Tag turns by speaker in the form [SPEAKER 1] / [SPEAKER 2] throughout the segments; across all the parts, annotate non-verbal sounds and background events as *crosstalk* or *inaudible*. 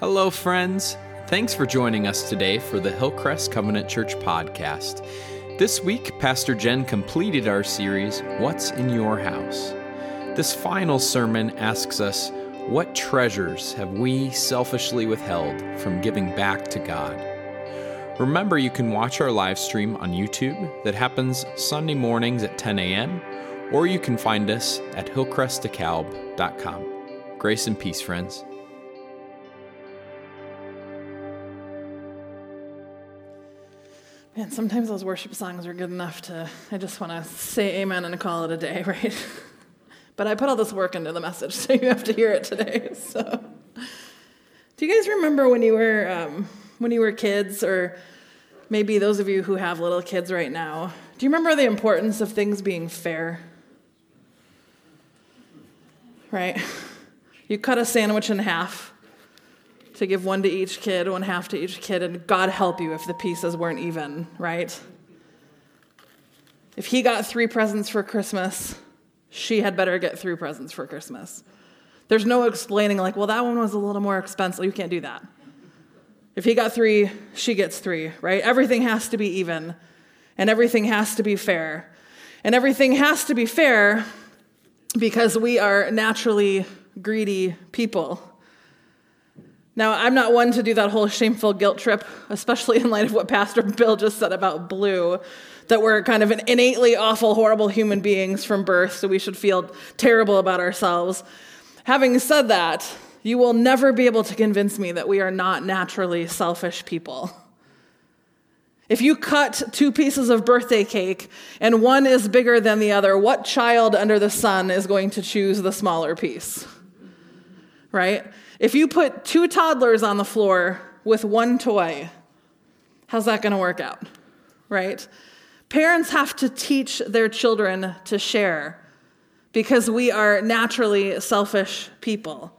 [SPEAKER 1] Hello, friends. Thanks for joining us today for the Hillcrest Covenant Church podcast. This week, Pastor Jen completed our series, What's in Your House? This final sermon asks us, What treasures have we selfishly withheld from giving back to God? Remember, you can watch our live stream on YouTube that happens Sunday mornings at 10 a.m., or you can find us at hillcrestdecalb.com. Grace and peace, friends.
[SPEAKER 2] Man, sometimes those worship songs are good enough to, I just want to say amen and call it a day, *laughs* right? but I put all this work into the message, *laughs* so you have to hear it today. *laughs* So, do you guys remember when you were um, when you were kids, or maybe those of you who have little kids right now? Do you remember the importance of things being fair? Right? You cut a sandwich in half to give one to each kid, one half to each kid, and God help you if the pieces weren't even, right? If he got three presents for Christmas, she had better get three presents for Christmas. There's no explaining, like, well, that one was a little more expensive. You can't do that. If he got three, she gets three, right? Everything has to be even, and everything has to be fair. And everything has to be fair because we are naturally greedy people. Now, I'm not one to do that whole shameful guilt trip, especially in light of what Pastor *laughs* Bill just said about blue, that we're kind of an innately awful, horrible human beings from birth, so we should feel terrible about ourselves. Having said that, you will never be able to convince me that we are not naturally selfish people. If you cut two pieces of birthday cake and one is bigger than the other, what child under the sun is going to choose the smaller piece? Right? If you put two toddlers on the floor with one toy, how's that going to work out? Right? Parents have to teach their children to share because we are naturally selfish people.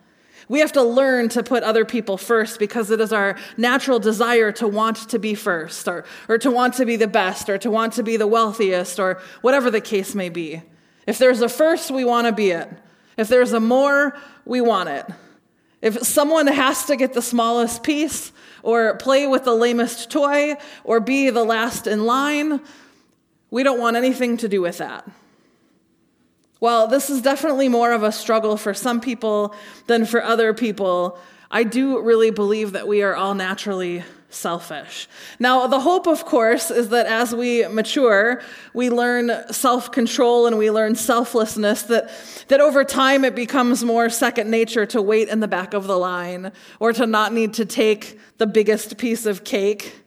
[SPEAKER 2] We have to learn to put other people first because it is our natural desire to want to be first or, or to want to be the best or to want to be the wealthiest or whatever the case may be. If there's a first, we want to be it. If there's a more, we want it. If someone has to get the smallest piece, or play with the lamest toy, or be the last in line, we don't want anything to do with that. While this is definitely more of a struggle for some people than for other people, I do really believe that we are all naturally selfish. Now, the hope, of course, is that as we mature, we learn self control and we learn selflessness, that, that over time it becomes more second nature to wait in the back of the line or to not need to take the biggest piece of cake.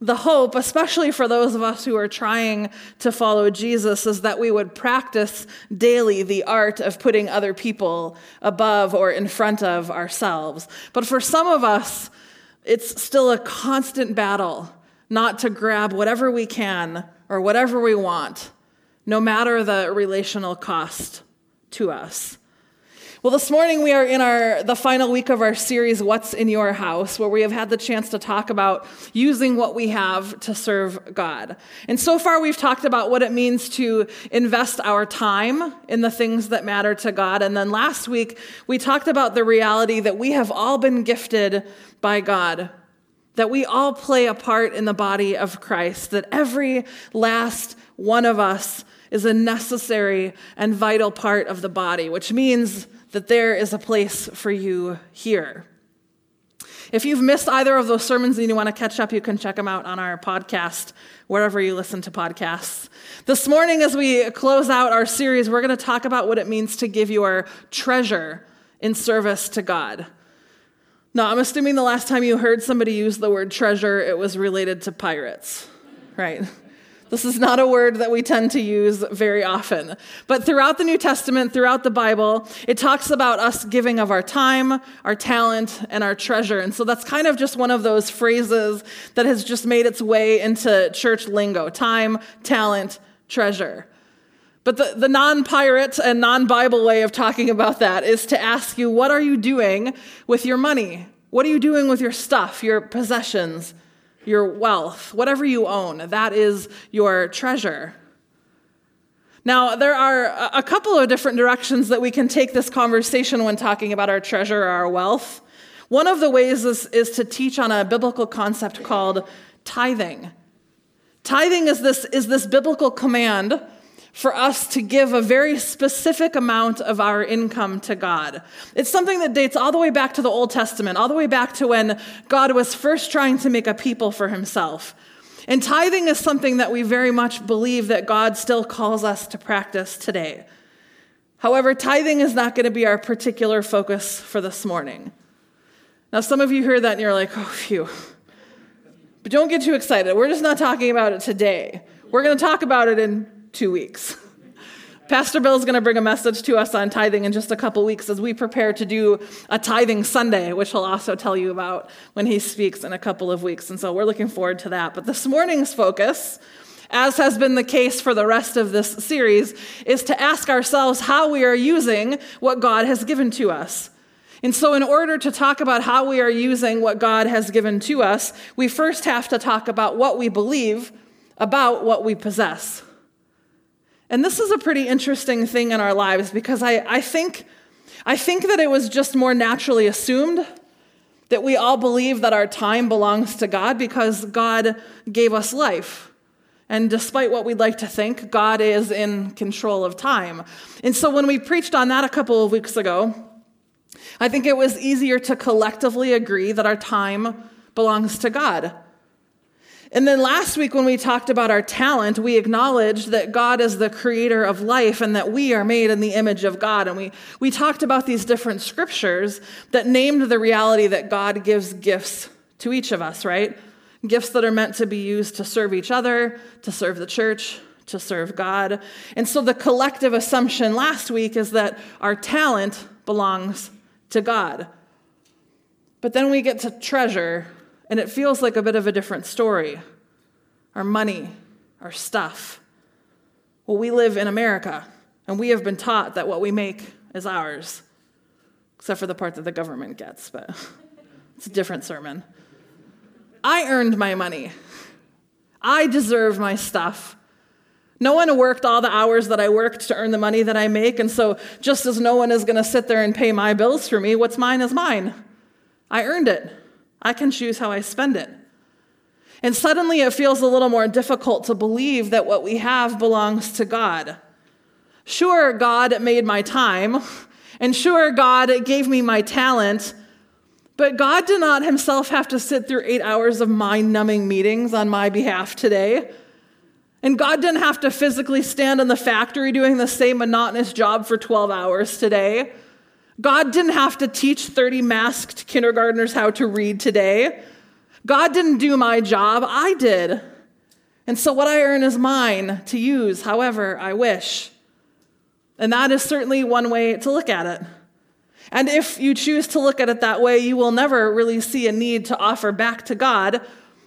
[SPEAKER 2] The hope, especially for those of us who are trying to follow Jesus, is that we would practice daily the art of putting other people above or in front of ourselves. But for some of us, it's still a constant battle not to grab whatever we can or whatever we want, no matter the relational cost to us. Well, this morning we are in our the final week of our series What's in Your House where we have had the chance to talk about using what we have to serve God. And so far we've talked about what it means to invest our time in the things that matter to God. And then last week we talked about the reality that we have all been gifted by God. That we all play a part in the body of Christ, that every last one of us is a necessary and vital part of the body, which means that there is a place for you here. If you've missed either of those sermons and you want to catch up, you can check them out on our podcast, wherever you listen to podcasts. This morning, as we close out our series, we're going to talk about what it means to give your treasure in service to God. Now, I'm assuming the last time you heard somebody use the word treasure, it was related to pirates, right? This is not a word that we tend to use very often. But throughout the New Testament, throughout the Bible, it talks about us giving of our time, our talent, and our treasure. And so that's kind of just one of those phrases that has just made its way into church lingo time, talent, treasure. But the, the non pirate and non Bible way of talking about that is to ask you, what are you doing with your money? What are you doing with your stuff, your possessions, your wealth, whatever you own, that is your treasure. Now, there are a couple of different directions that we can take this conversation when talking about our treasure or our wealth. One of the ways is, is to teach on a biblical concept called tithing. Tithing is this, is this biblical command for us to give a very specific amount of our income to God. It's something that dates all the way back to the Old Testament, all the way back to when God was first trying to make a people for himself. And tithing is something that we very much believe that God still calls us to practice today. However, tithing is not going to be our particular focus for this morning. Now, some of you hear that and you're like, oh, phew. But don't get too excited. We're just not talking about it today. We're going to talk about it in two weeks. Pastor Bill is going to bring a message to us on tithing in just a couple weeks as we prepare to do a tithing Sunday, which he'll also tell you about when he speaks in a couple of weeks. And so we're looking forward to that. But this morning's focus, as has been the case for the rest of this series, is to ask ourselves how we are using what God has given to us. And so, in order to talk about how we are using what God has given to us, we first have to talk about what we believe about what we possess. And this is a pretty interesting thing in our lives because I, I, think, I think that it was just more naturally assumed that we all believe that our time belongs to God because God gave us life. And despite what we'd like to think, God is in control of time. And so when we preached on that a couple of weeks ago, I think it was easier to collectively agree that our time belongs to God. And then last week, when we talked about our talent, we acknowledged that God is the creator of life and that we are made in the image of God. And we, we talked about these different scriptures that named the reality that God gives gifts to each of us, right? Gifts that are meant to be used to serve each other, to serve the church, to serve God. And so the collective assumption last week is that our talent belongs to God. But then we get to treasure and it feels like a bit of a different story. Our money, our stuff. Well, we live in America, and we have been taught that what we make is ours, except for the part that the government gets, but *laughs* it's a different sermon. I earned my money. I deserve my stuff. No one worked all the hours that I worked to earn the money that I make, and so just as no one is going to sit there and pay my bills for me, what's mine is mine. I earned it. I can choose how I spend it. And suddenly it feels a little more difficult to believe that what we have belongs to God. Sure, God made my time, *laughs* and sure, God gave me my talent, but God did not himself have to sit through eight hours of mind numbing meetings on my behalf today. And God didn't have to physically stand in the factory doing the same monotonous job for 12 hours today. God didn't have to teach 30 masked kindergartners how to read today. God didn't do my job, I did. And so what I earn is mine to use however I wish. And that is certainly one way to look at it. And if you choose to look at it that way, you will never really see a need to offer back to God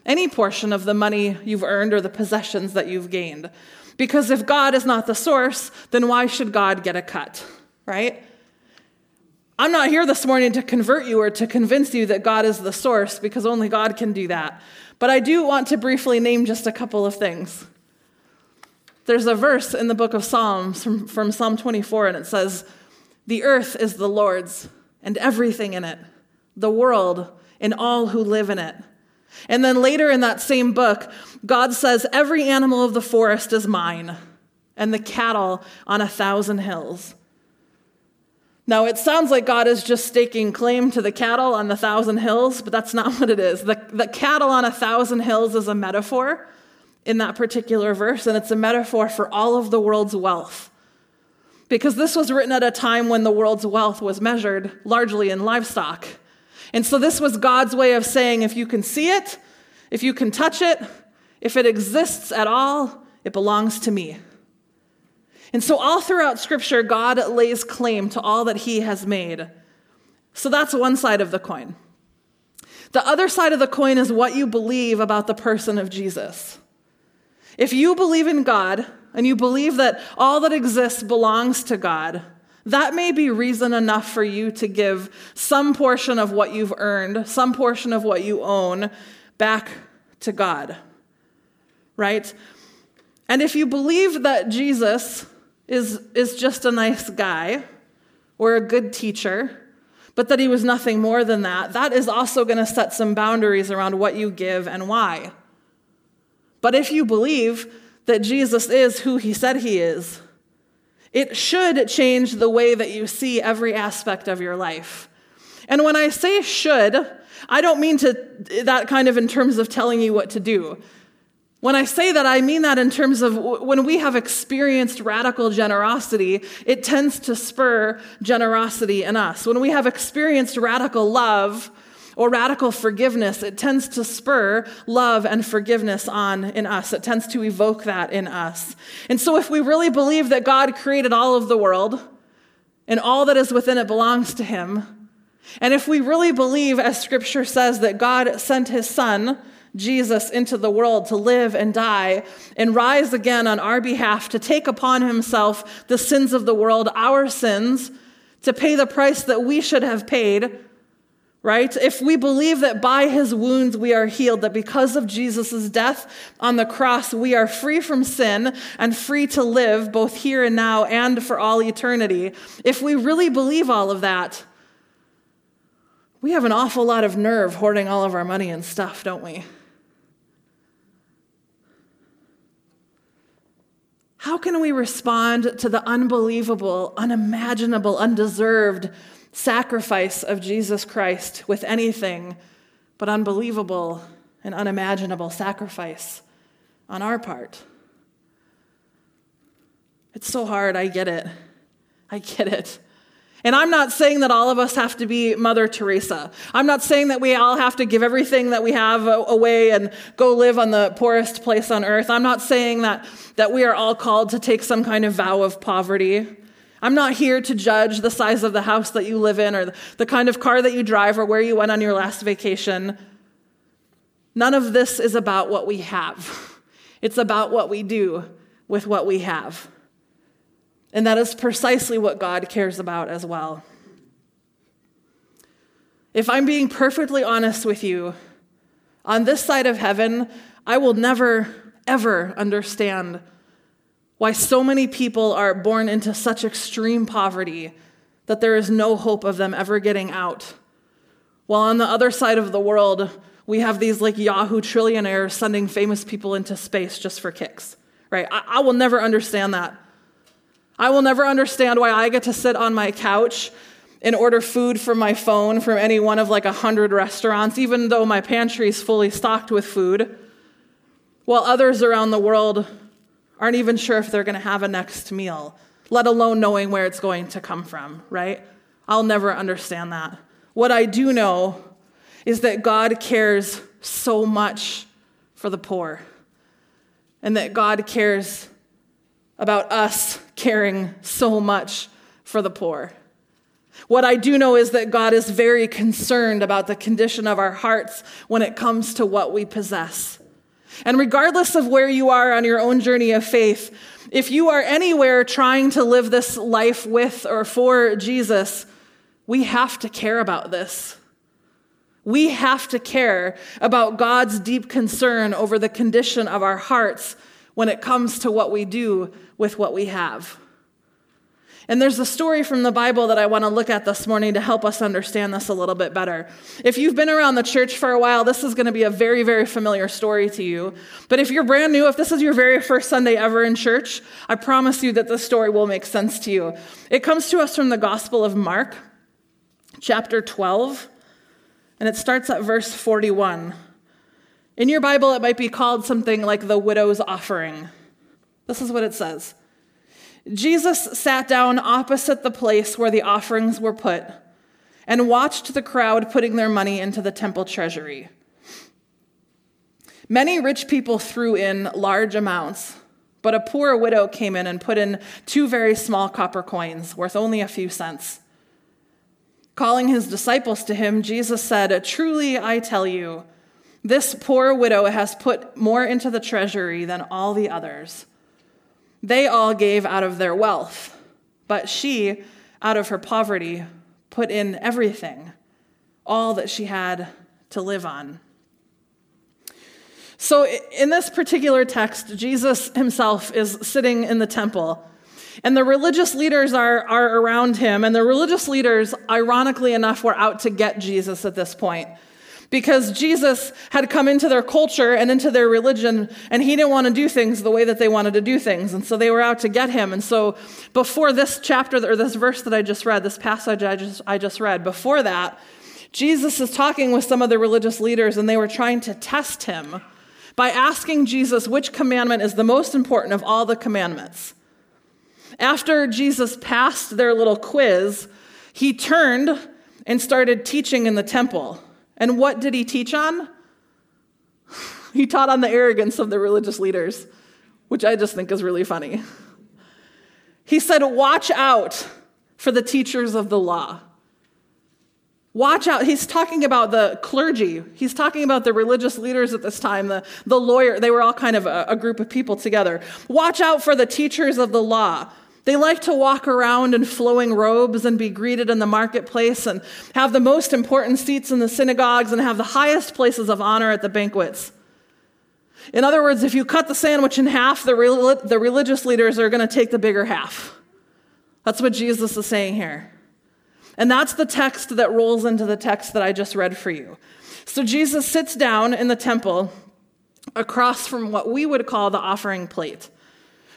[SPEAKER 2] any portion of the money you've earned or the possessions that you've gained. Because if God is not the source, then why should God get a cut, right? I'm not here this morning to convert you or to convince you that God is the source because only God can do that. But I do want to briefly name just a couple of things. There's a verse in the book of Psalms from, from Psalm 24, and it says, The earth is the Lord's and everything in it, the world and all who live in it. And then later in that same book, God says, Every animal of the forest is mine, and the cattle on a thousand hills. Now, it sounds like God is just staking claim to the cattle on the thousand hills, but that's not *laughs* what it is. The, the cattle on a thousand hills is a metaphor in that particular verse, and it's a metaphor for all of the world's wealth. Because this was written at a time when the world's wealth was measured largely in livestock. And so this was God's way of saying if you can see it, if you can touch it, if it exists at all, it belongs to me. And so, all throughout Scripture, God lays claim to all that He has made. So, that's one side of the coin. The other side of the coin is what you believe about the person of Jesus. If you believe in God and you believe that all that exists belongs to God, that may be reason enough for you to give some portion of what you've earned, some portion of what you own back to God. Right? And if you believe that Jesus is, is just a nice guy or a good teacher, but that he was nothing more than that, that is also going to set some boundaries around what you give and why. But if you believe that Jesus is who he said he is, it should change the way that you see every aspect of your life. And when I say should, I don't mean to that kind of in terms of telling you what to do. When I say that, I mean that in terms of when we have experienced radical generosity, it tends to spur generosity in us. When we have experienced radical love or radical forgiveness, it tends to spur love and forgiveness on in us. It tends to evoke that in us. And so, if we really believe that God created all of the world and all that is within it belongs to Him, and if we really believe, as Scripture says, that God sent His Son, Jesus into the world to live and die and rise again on our behalf to take upon himself the sins of the world, our sins, to pay the price that we should have paid, right? If we believe that by his wounds we are healed, that because of Jesus' death on the cross we are free from sin and free to live both here and now and for all eternity, if we really believe all of that, we have an awful lot of nerve hoarding all of our money and stuff, don't we? How can we respond to the unbelievable, unimaginable, undeserved sacrifice of Jesus Christ with anything but unbelievable and unimaginable sacrifice on our part? It's so hard. I get it. I get it. And I'm not saying that all of us have to be Mother Teresa. I'm not saying that we all have to give everything that we have away and go live on the poorest place on earth. I'm not saying that, that we are all called to take some kind of vow of poverty. I'm not here to judge the size of the house that you live in or the kind of car that you drive or where you went on your last vacation. None of this is about what we have, it's about what we do with what we have. And that is precisely what God cares about as well. If I'm being perfectly honest with you, on this side of heaven, I will never, ever understand why so many people are born into such extreme poverty that there is no hope of them ever getting out. While on the other side of the world, we have these like Yahoo trillionaires sending famous people into space just for kicks, right? I, I will never understand that. I will never understand why I get to sit on my couch and order food from my phone from any one of like a hundred restaurants, even though my pantry is fully stocked with food, while others around the world aren't even sure if they're going to have a next meal, let alone knowing where it's going to come from, right? I'll never understand that. What I do know is that God cares so much for the poor, and that God cares about us caring so much for the poor. What I do know is that God is very concerned about the condition of our hearts when it comes to what we possess. And regardless of where you are on your own journey of faith, if you are anywhere trying to live this life with or for Jesus, we have to care about this. We have to care about God's deep concern over the condition of our hearts when it comes to what we do with what we have. And there's a story from the Bible that I want to look at this morning to help us understand this a little bit better. If you've been around the church for a while, this is going to be a very, very familiar story to you. But if you're brand new, if this is your very first Sunday ever in church, I promise you that this story will make sense to you. It comes to us from the Gospel of Mark, chapter 12, and it starts at verse 41. In your Bible, it might be called something like the widow's offering. This is what it says Jesus sat down opposite the place where the offerings were put and watched the crowd putting their money into the temple treasury. Many rich people threw in large amounts, but a poor widow came in and put in two very small copper coins worth only a few cents. Calling his disciples to him, Jesus said, Truly I tell you, this poor widow has put more into the treasury than all the others. They all gave out of their wealth, but she, out of her poverty, put in everything, all that she had to live on. So, in this particular text, Jesus himself is sitting in the temple. And the religious leaders are, are around him. And the religious leaders, ironically enough, were out to get Jesus at this point because Jesus had come into their culture and into their religion, and he didn't want to do things the way that they wanted to do things. And so they were out to get him. And so before this chapter, or this verse that I just read, this passage I just, I just read, before that, Jesus is talking with some of the religious leaders, and they were trying to test him by asking Jesus which commandment is the most important of all the commandments. After Jesus passed their little quiz, he turned and started teaching in the temple. And what did he teach on? *sighs* he taught on the arrogance of the religious leaders, which I just think is really funny. He said, Watch out for the teachers of the law. Watch out. He's talking about the clergy. He's talking about the religious leaders at this time, the, the lawyer. They were all kind of a, a group of people together. Watch out for the teachers of the law. They like to walk around in flowing robes and be greeted in the marketplace and have the most important seats in the synagogues and have the highest places of honor at the banquets. In other words, if you cut the sandwich in half, the, the religious leaders are going to take the bigger half. That's what Jesus is saying here. And that's the text that rolls into the text that I just read for you. So Jesus sits down in the temple across from what we would call the offering plate.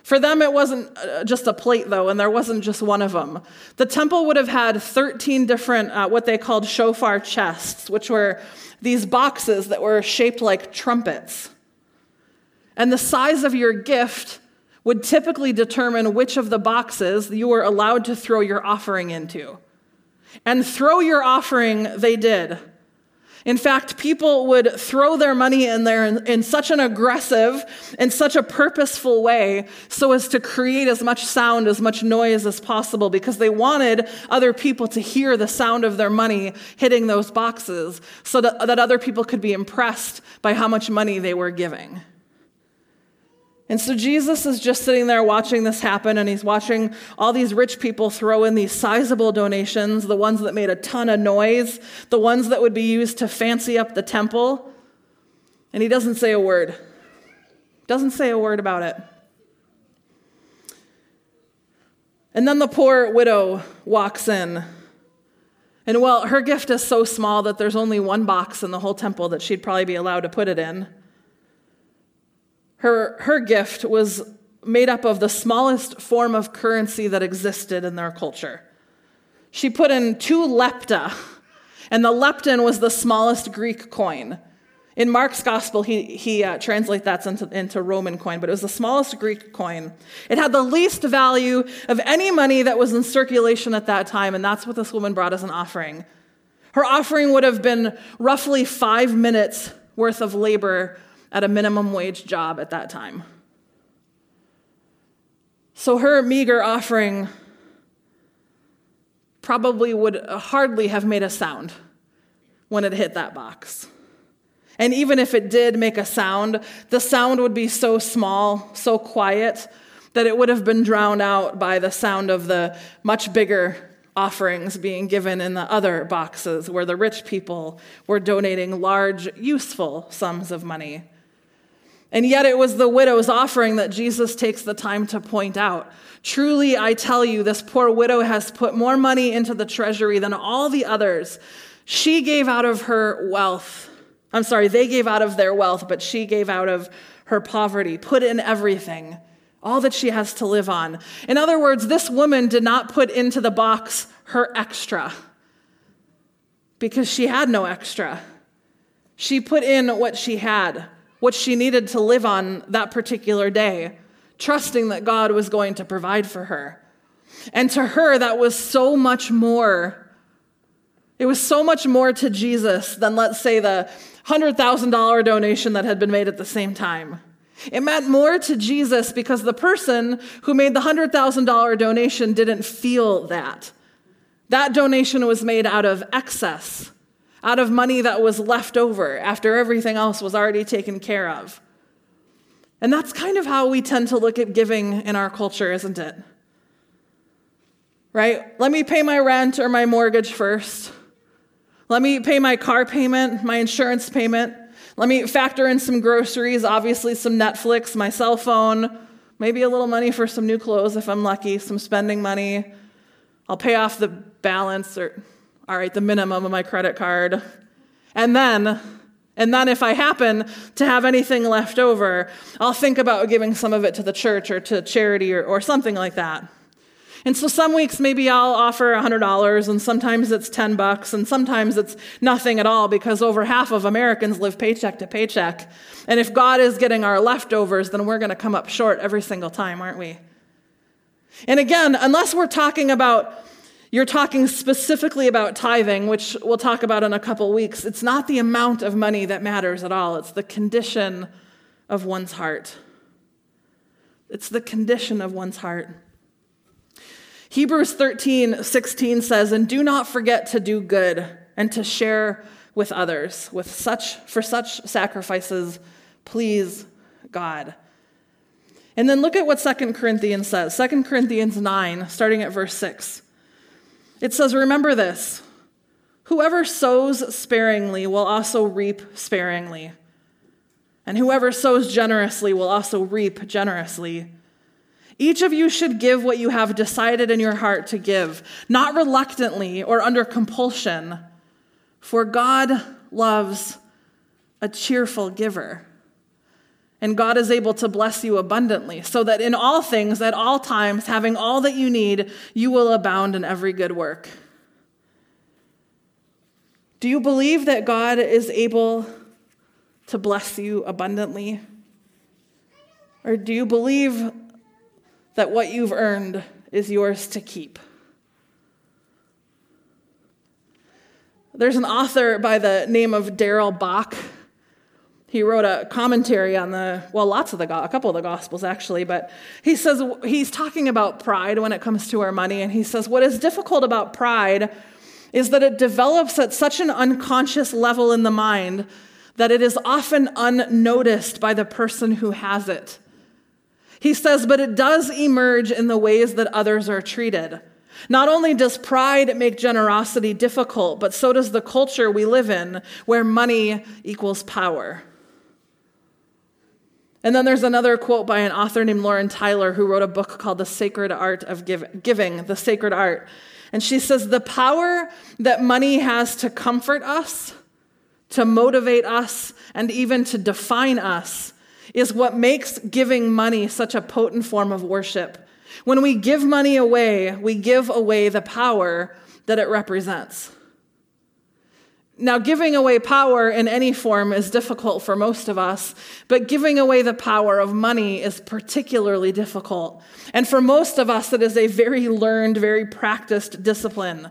[SPEAKER 2] For them, it wasn't uh, just a plate, though, and there wasn't just one of them. The temple would have had 13 different, uh, what they called shofar chests, which were these boxes that were shaped like trumpets. And the size of your gift would typically determine which of the boxes you were allowed to throw your offering into. And throw your offering they did. In fact, people would throw their money in there in, in, such an aggressive and such a purposeful way so as to create as much sound, as much noise as possible because they wanted other people to hear the sound of their money hitting those boxes so that, that other people could be impressed by how much money they were giving. And so Jesus is just sitting there watching this happen, and he's watching all these rich people throw in these sizable donations, the ones that made a ton of noise, the ones that would be used to fancy up the temple. And he doesn't say a word. Doesn't say a word about it. And then the poor widow walks in. And well, her gift is so small that there's only one box in the whole temple that she'd probably be allowed to put it in. Her, her gift was made up of the smallest form of currency that existed in their culture. She put in two lepta, and the lepton was the smallest Greek coin. In Mark's gospel, he, he uh, translates that into, into Roman coin, but it was the smallest Greek coin. It had the least value of any money that was in circulation at that time, and that's what this woman brought as an offering. Her offering would have been roughly five minutes worth of labor at a minimum wage job at that time. So her meager offering probably would hardly have made a sound when it hit that box. And even if it did make a sound, the sound would be so small, so quiet, that it would have been drowned out by the sound of the much bigger offerings being given in the other boxes where the rich people were donating large, useful sums of money. And yet it was the widow's offering that Jesus takes the time to point out. Truly, I tell you, this poor widow has put more money into the treasury than all the others. She gave out of her wealth. I'm sorry, they gave out of their wealth, but she gave out of her poverty, put in everything, all that she has to live on. In other words, this woman did not put into the box her extra because she had no extra. She put in what she had what she needed to live on that particular day, trusting that God was going to provide for her. And to her, that was so much more. It was so much more to Jesus than, let's say, the $100,000 donation that had been made at the same time. It meant more to Jesus because the person who made the $100,000 donation didn't feel that. That donation was made out of excess out of money that was left over after everything else was already taken care of. And that's kind of how we tend to look at giving in our culture, isn't it? Right? Let me pay my rent or my mortgage first. Let me pay my car payment, my insurance payment. Let me factor in some groceries, obviously, some Netflix, my cell phone, maybe a little money for some new clothes if I'm lucky, some spending money. I'll pay off the balance or, all right, the minimum of my credit card. And then, and then if I happen to have anything left over, I'll think about giving some of it to the church or to charity or, or something like that. And so some weeks maybe I'll offer $100 and sometimes it's 10 bucks and sometimes it's nothing at all because over half of Americans live paycheck to paycheck. And if God is getting our leftovers, then we're going to come up short every single time, aren't we? And again, unless we're talking about you're talking specifically about tithing, which we'll talk about in a couple weeks. It's not the amount of money that matters at all, it's the condition of one's heart. It's the condition of one's heart. Hebrews 13, 16 says, And do not forget to do good and to share with others. With such, for such sacrifices, please God. And then look at what 2 Corinthians says. 2 Corinthians 9, starting at verse 6. It says, Remember this whoever sows sparingly will also reap sparingly, and whoever sows generously will also reap generously. Each of you should give what you have decided in your heart to give, not reluctantly or under compulsion, for God loves a cheerful giver. And God is able to bless you abundantly, so that in all things, at all times, having all that you need, you will abound in every good work. Do you believe that God is able to bless you abundantly? Or do you believe that what you've earned is yours to keep. There's an author by the name of Darrell Bock. He wrote a commentary on the, well, lots of the, a couple of the Gospels actually, but he says, he's talking about pride when it comes to our money, and he says, what is difficult about pride is that it develops at such an unconscious level in the mind that it is often unnoticed by the person who has it. He says, but it does emerge in the ways that others are treated. Not only does pride make generosity difficult, but so does the culture we live in, where money equals power. And then there's another quote by an author named Lauren Tyler who wrote a book called The Sacred Art of Giving, The Sacred Art. And she says, The power that money has to comfort us, to motivate us, and even to define us is what makes giving money such a potent form of worship. When we give money away, we give away the power that it represents. Now, giving away power in any form is difficult for most of us, but giving away the power of money is particularly difficult. And for most of us, it is a very learned, very practiced discipline.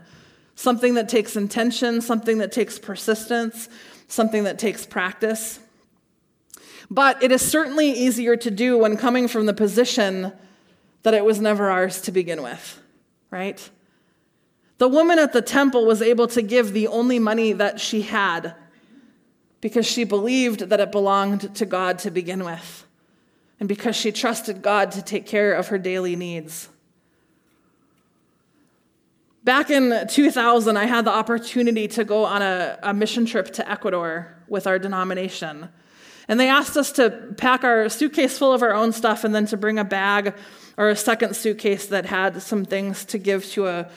[SPEAKER 2] Something that takes intention, something that takes persistence, something that takes practice. But it is certainly easier to do when coming from the position that it was never ours to begin with, right? The woman at the temple was able to give the only money that she had because she believed that it belonged to God to begin with, and because she trusted God to take care of her daily needs. Back in 2000, I had the opportunity to go on a, a mission trip to Ecuador with our denomination. And they asked us to pack our suitcase full of our own stuff and then to bring a bag or a second suitcase that had some things to give to a,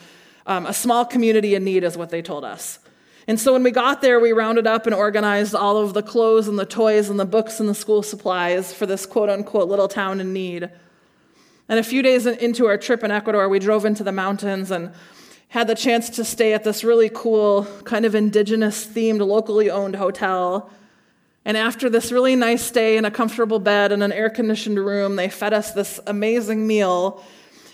[SPEAKER 2] um, a small community in need, is what they told us. And so when we got there, we rounded up and organized all of the clothes and the toys and the books and the school supplies for this quote unquote little town in need. And a few days into our trip in Ecuador, we drove into the mountains and had the chance to stay at this really cool, kind of indigenous themed, locally owned hotel and after this really nice stay in a comfortable bed in an air conditioned room, they fed us this amazing meal.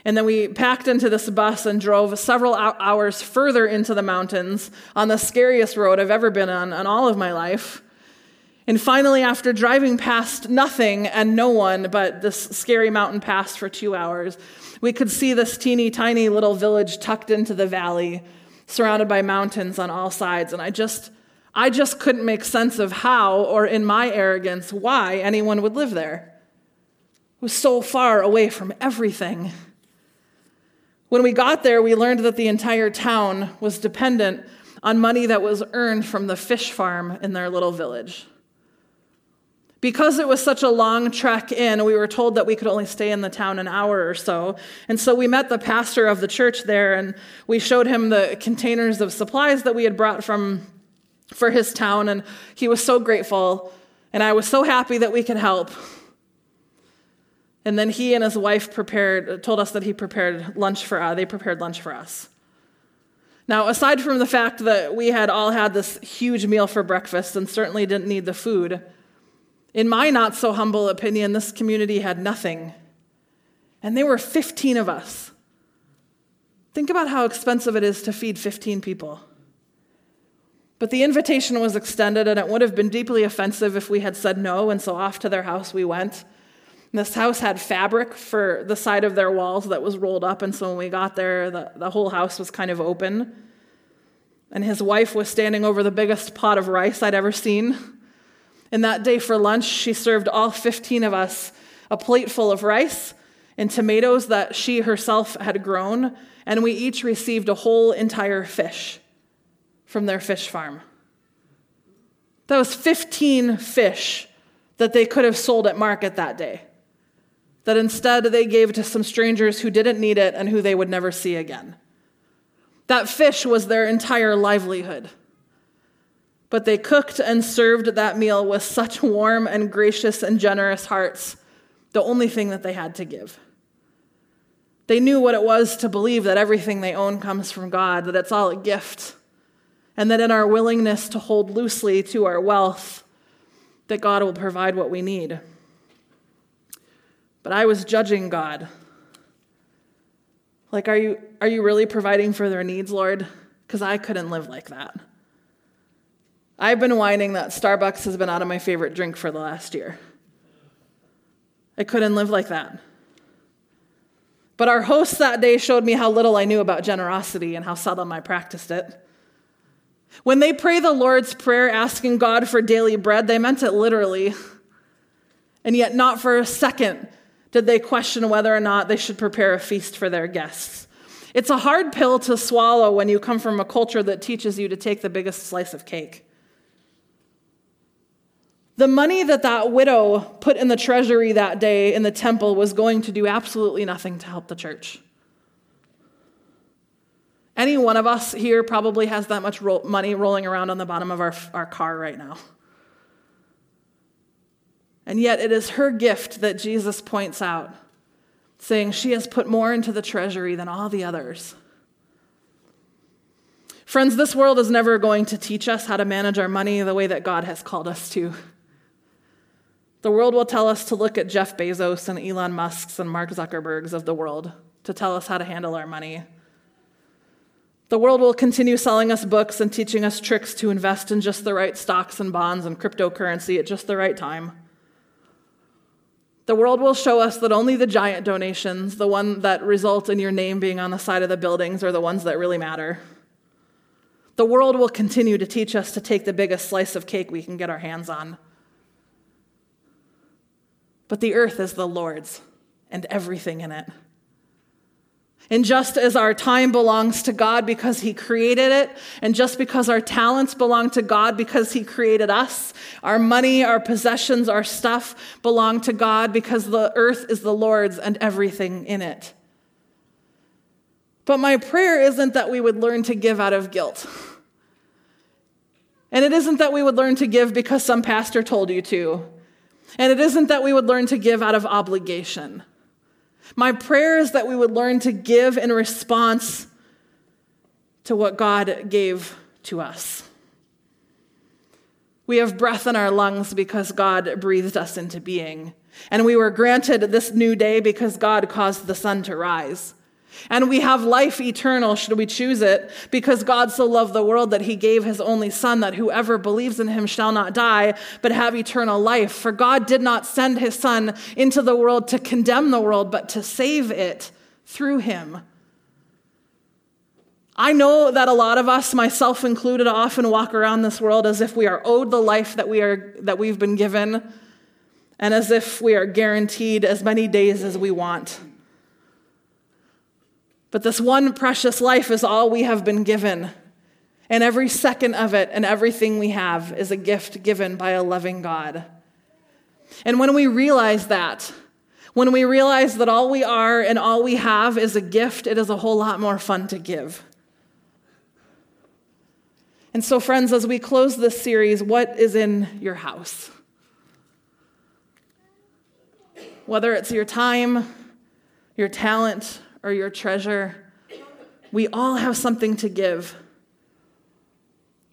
[SPEAKER 2] And then we packed into this bus and drove several hours further into the mountains on the scariest road I've ever been on in all of my life. And finally, after driving past nothing and no one but this scary mountain pass for two hours, we could see this teeny tiny little village tucked into the valley, surrounded by mountains on all sides. And I just I just couldn't make sense of how, or in my arrogance, why anyone would live there. It was so far away from everything. When we got there, we learned that the entire town was dependent on money that was earned from the fish farm in their little village. Because it was such a long trek in, we were told that we could only stay in the town an hour or so. And so we met the pastor of the church there and we showed him the containers of supplies that we had brought from for his town and he was so grateful and I was so happy that we could help. And then he and his wife prepared told us that he prepared lunch for us. They prepared lunch for us. Now, aside from the fact that we had all had this huge meal for breakfast and certainly didn't need the food, in my not so humble opinion, this community had nothing. And there were 15 of us. Think about how expensive it is to feed 15 people. But the invitation was extended, and it would have been deeply offensive if we had said no, and so off to their house we went. This house had fabric for the side of their walls that was rolled up, and so when we got there, the, the whole house was kind of open. And his wife was standing over the biggest pot of rice I'd ever seen. And that day for lunch, she served all 15 of us a plate full of rice and tomatoes that she herself had grown, and we each received a whole entire fish from their fish farm. That was 15 fish that they could have sold at market that day that instead they gave to some strangers who didn't need it and who they would never see again. That fish was their entire livelihood. But they cooked and served that meal with such warm and gracious and generous hearts, the only thing that they had to give. They knew what it was to believe that everything they own comes from God, that it's all a gift, and that in our willingness to hold loosely to our wealth, that God will provide what we need. But I was judging God. Like, are you, are you really providing for their needs, Lord? Because I couldn't live like that. I've been whining that Starbucks has been out of my favorite drink for the last year. I couldn't live like that. But our host that day showed me how little I knew about generosity and how seldom I practiced it. When they pray the Lord's Prayer asking God for daily bread, they meant it literally. And yet, not for a second did they question whether or not they should prepare a feast for their guests. It's a hard pill to swallow when you come from a culture that teaches you to take the biggest slice of cake. The money that that widow put in the treasury that day in the temple was going to do absolutely nothing to help the church. Any one of us here probably has that much money rolling around on the bottom of our, our car right now. And yet, it is her gift that Jesus points out, saying, She has put more into the treasury than all the others. Friends, this world is never going to teach us how to manage our money the way that God has called us to. The world will tell us to look at Jeff Bezos and Elon Musk's and Mark Zuckerberg's of the world to tell us how to handle our money. The world will continue selling us books and teaching us tricks to invest in just the right stocks and bonds and cryptocurrency at just the right time. The world will show us that only the giant donations, the one that result in your name being on the side of the buildings, are the ones that really matter. The world will continue to teach us to take the biggest slice of cake we can get our hands on. But the earth is the Lord's and everything in it. And just as our time belongs to God because He created it, and just because our talents belong to God because He created us, our money, our possessions, our stuff belong to God because the earth is the Lord's and everything in it. But my prayer isn't that we would learn to give out of guilt. And it isn't that we would learn to give because some pastor told you to. And it isn't that we would learn to give out of obligation. My prayer is that we would learn to give in response to what God gave to us. We have breath in our lungs because God breathed us into being. And we were granted this new day because God caused the sun to rise. And we have life eternal, should we choose it, because God so loved the world that he gave his only Son, that whoever believes in him shall not die, but have eternal life. For God did not send his Son into the world to condemn the world, but to save it through him. I know that a lot of us, myself included, often walk around this world as if we are owed the life that, we are, that we've been given, and as if we are guaranteed as many days as we want. But this one precious life is all we have been given. And every second of it and everything we have is a gift given by a loving God. And when we realize that, when we realize that all we are and all we have is a gift, it is a whole lot more fun to give. And so, friends, as we close this series, what is in your house? Whether it's your time, your talent, or your treasure, we all have something to give.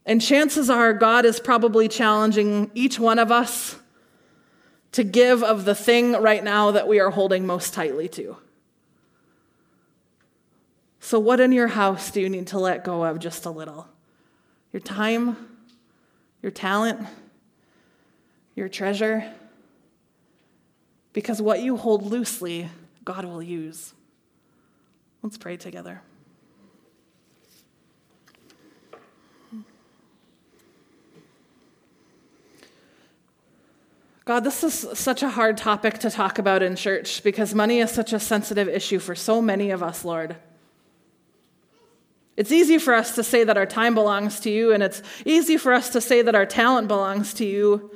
[SPEAKER 2] And chances are, God is probably challenging each one of us to give of the thing right now that we are holding most tightly to. So, what in your house do you need to let go of just a little? Your time, your talent, your treasure? Because what you hold loosely, God will use. Let's pray together. God, this is such a hard topic to talk about in church because money is such a sensitive issue for so many of us, Lord. It's easy for us to say that our time belongs to you, and it's easy for us to say that our talent belongs to you.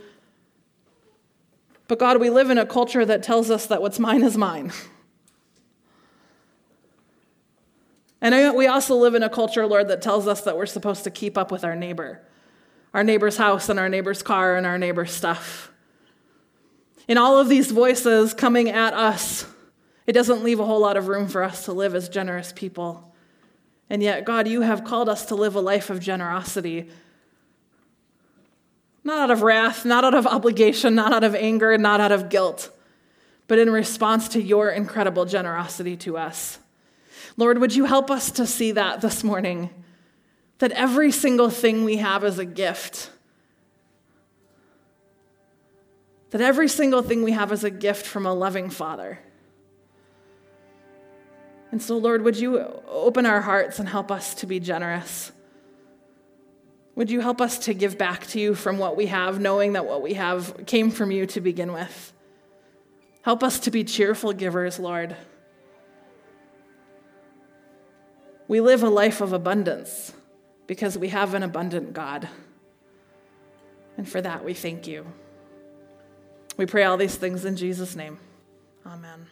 [SPEAKER 2] But God, we live in a culture that tells us that what's mine is mine. *laughs* And we also live in a culture, Lord, that tells us that we're supposed to keep up with our neighbor, our neighbor's house, and our neighbor's car, and our neighbor's stuff. In all of these voices coming at us, it doesn't leave a whole lot of room for us to live as generous people. And yet, God, you have called us to live a life of generosity. Not out of wrath, not out of obligation, not out of anger, not out of guilt, but in response to your incredible generosity to us. Lord, would you help us to see that this morning? That every single thing we have is a gift That every single thing we have is a gift from a loving Father. And so, Lord, would you open our hearts and help us to be generous? Would you help us to give back to you from what we have, knowing that what we have came from you to begin with? Help us to be cheerful givers, Lord. We live a life of abundance because we have an abundant God. And for that, we thank you. We pray all these things in Jesus' name. Amen.